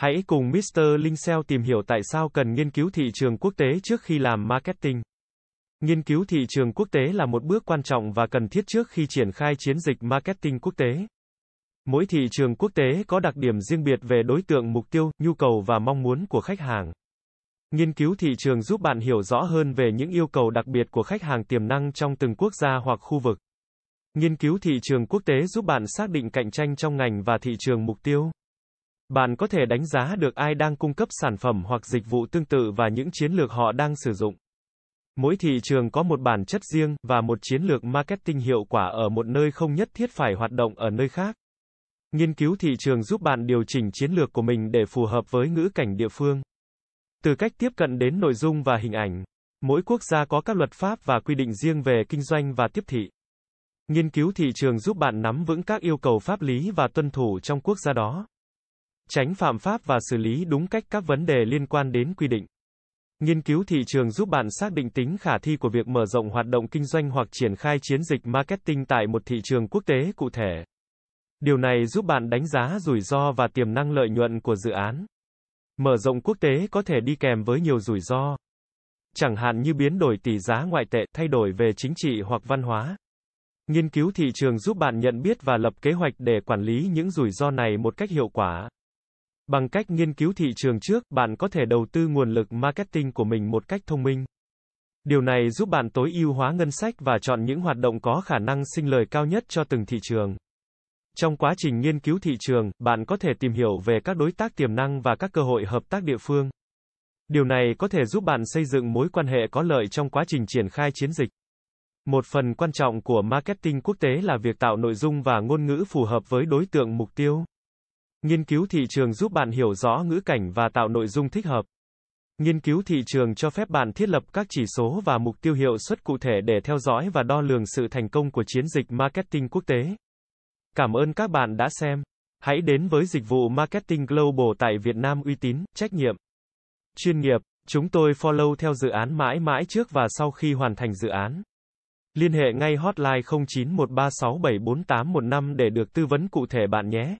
Hãy cùng Mr. Linh tìm hiểu tại sao cần nghiên cứu thị trường quốc tế trước khi làm marketing. Nghiên cứu thị trường quốc tế là một bước quan trọng và cần thiết trước khi triển khai chiến dịch marketing quốc tế. Mỗi thị trường quốc tế có đặc điểm riêng biệt về đối tượng mục tiêu, nhu cầu và mong muốn của khách hàng. Nghiên cứu thị trường giúp bạn hiểu rõ hơn về những yêu cầu đặc biệt của khách hàng tiềm năng trong từng quốc gia hoặc khu vực. Nghiên cứu thị trường quốc tế giúp bạn xác định cạnh tranh trong ngành và thị trường mục tiêu. Bạn có thể đánh giá được ai đang cung cấp sản phẩm hoặc dịch vụ tương tự và những chiến lược họ đang sử dụng. Mỗi thị trường có một bản chất riêng và một chiến lược marketing hiệu quả ở một nơi không nhất thiết phải hoạt động ở nơi khác. Nghiên cứu thị trường giúp bạn điều chỉnh chiến lược của mình để phù hợp với ngữ cảnh địa phương. Từ cách tiếp cận đến nội dung và hình ảnh, mỗi quốc gia có các luật pháp và quy định riêng về kinh doanh và tiếp thị. Nghiên cứu thị trường giúp bạn nắm vững các yêu cầu pháp lý và tuân thủ trong quốc gia đó. Tránh phạm pháp và xử lý đúng cách các vấn đề liên quan đến quy định. Nghiên cứu thị trường giúp bạn xác định tính khả thi của việc mở rộng hoạt động kinh doanh hoặc triển khai chiến dịch marketing tại một thị trường quốc tế cụ thể. Điều này giúp bạn đánh giá rủi ro và tiềm năng lợi nhuận của dự án. Mở rộng quốc tế có thể đi kèm với nhiều rủi ro. Chẳng hạn như biến đổi tỷ giá ngoại tệ, thay đổi về chính trị hoặc văn hóa. Nghiên cứu thị trường giúp bạn nhận biết và lập kế hoạch để quản lý những rủi ro này một cách hiệu quả. Bằng cách nghiên cứu thị trường trước, bạn có thể đầu tư nguồn lực marketing của mình một cách thông minh. Điều này giúp bạn tối ưu hóa ngân sách và chọn những hoạt động có khả năng sinh lời cao nhất cho từng thị trường. Trong quá trình nghiên cứu thị trường, bạn có thể tìm hiểu về các đối tác tiềm năng và các cơ hội hợp tác địa phương. Điều này có thể giúp bạn xây dựng mối quan hệ có lợi trong quá trình triển khai chiến dịch. Một phần quan trọng của marketing quốc tế là việc tạo nội dung và ngôn ngữ phù hợp với đối tượng mục tiêu. Nghiên cứu thị trường giúp bạn hiểu rõ ngữ cảnh và tạo nội dung thích hợp. Nghiên cứu thị trường cho phép bạn thiết lập các chỉ số và mục tiêu hiệu suất cụ thể để theo dõi và đo lường sự thành công của chiến dịch marketing quốc tế. Cảm ơn các bạn đã xem. Hãy đến với dịch vụ Marketing Global tại Việt Nam uy tín, trách nhiệm, chuyên nghiệp. Chúng tôi follow theo dự án mãi mãi trước và sau khi hoàn thành dự án. Liên hệ ngay hotline 0913674815 để được tư vấn cụ thể bạn nhé.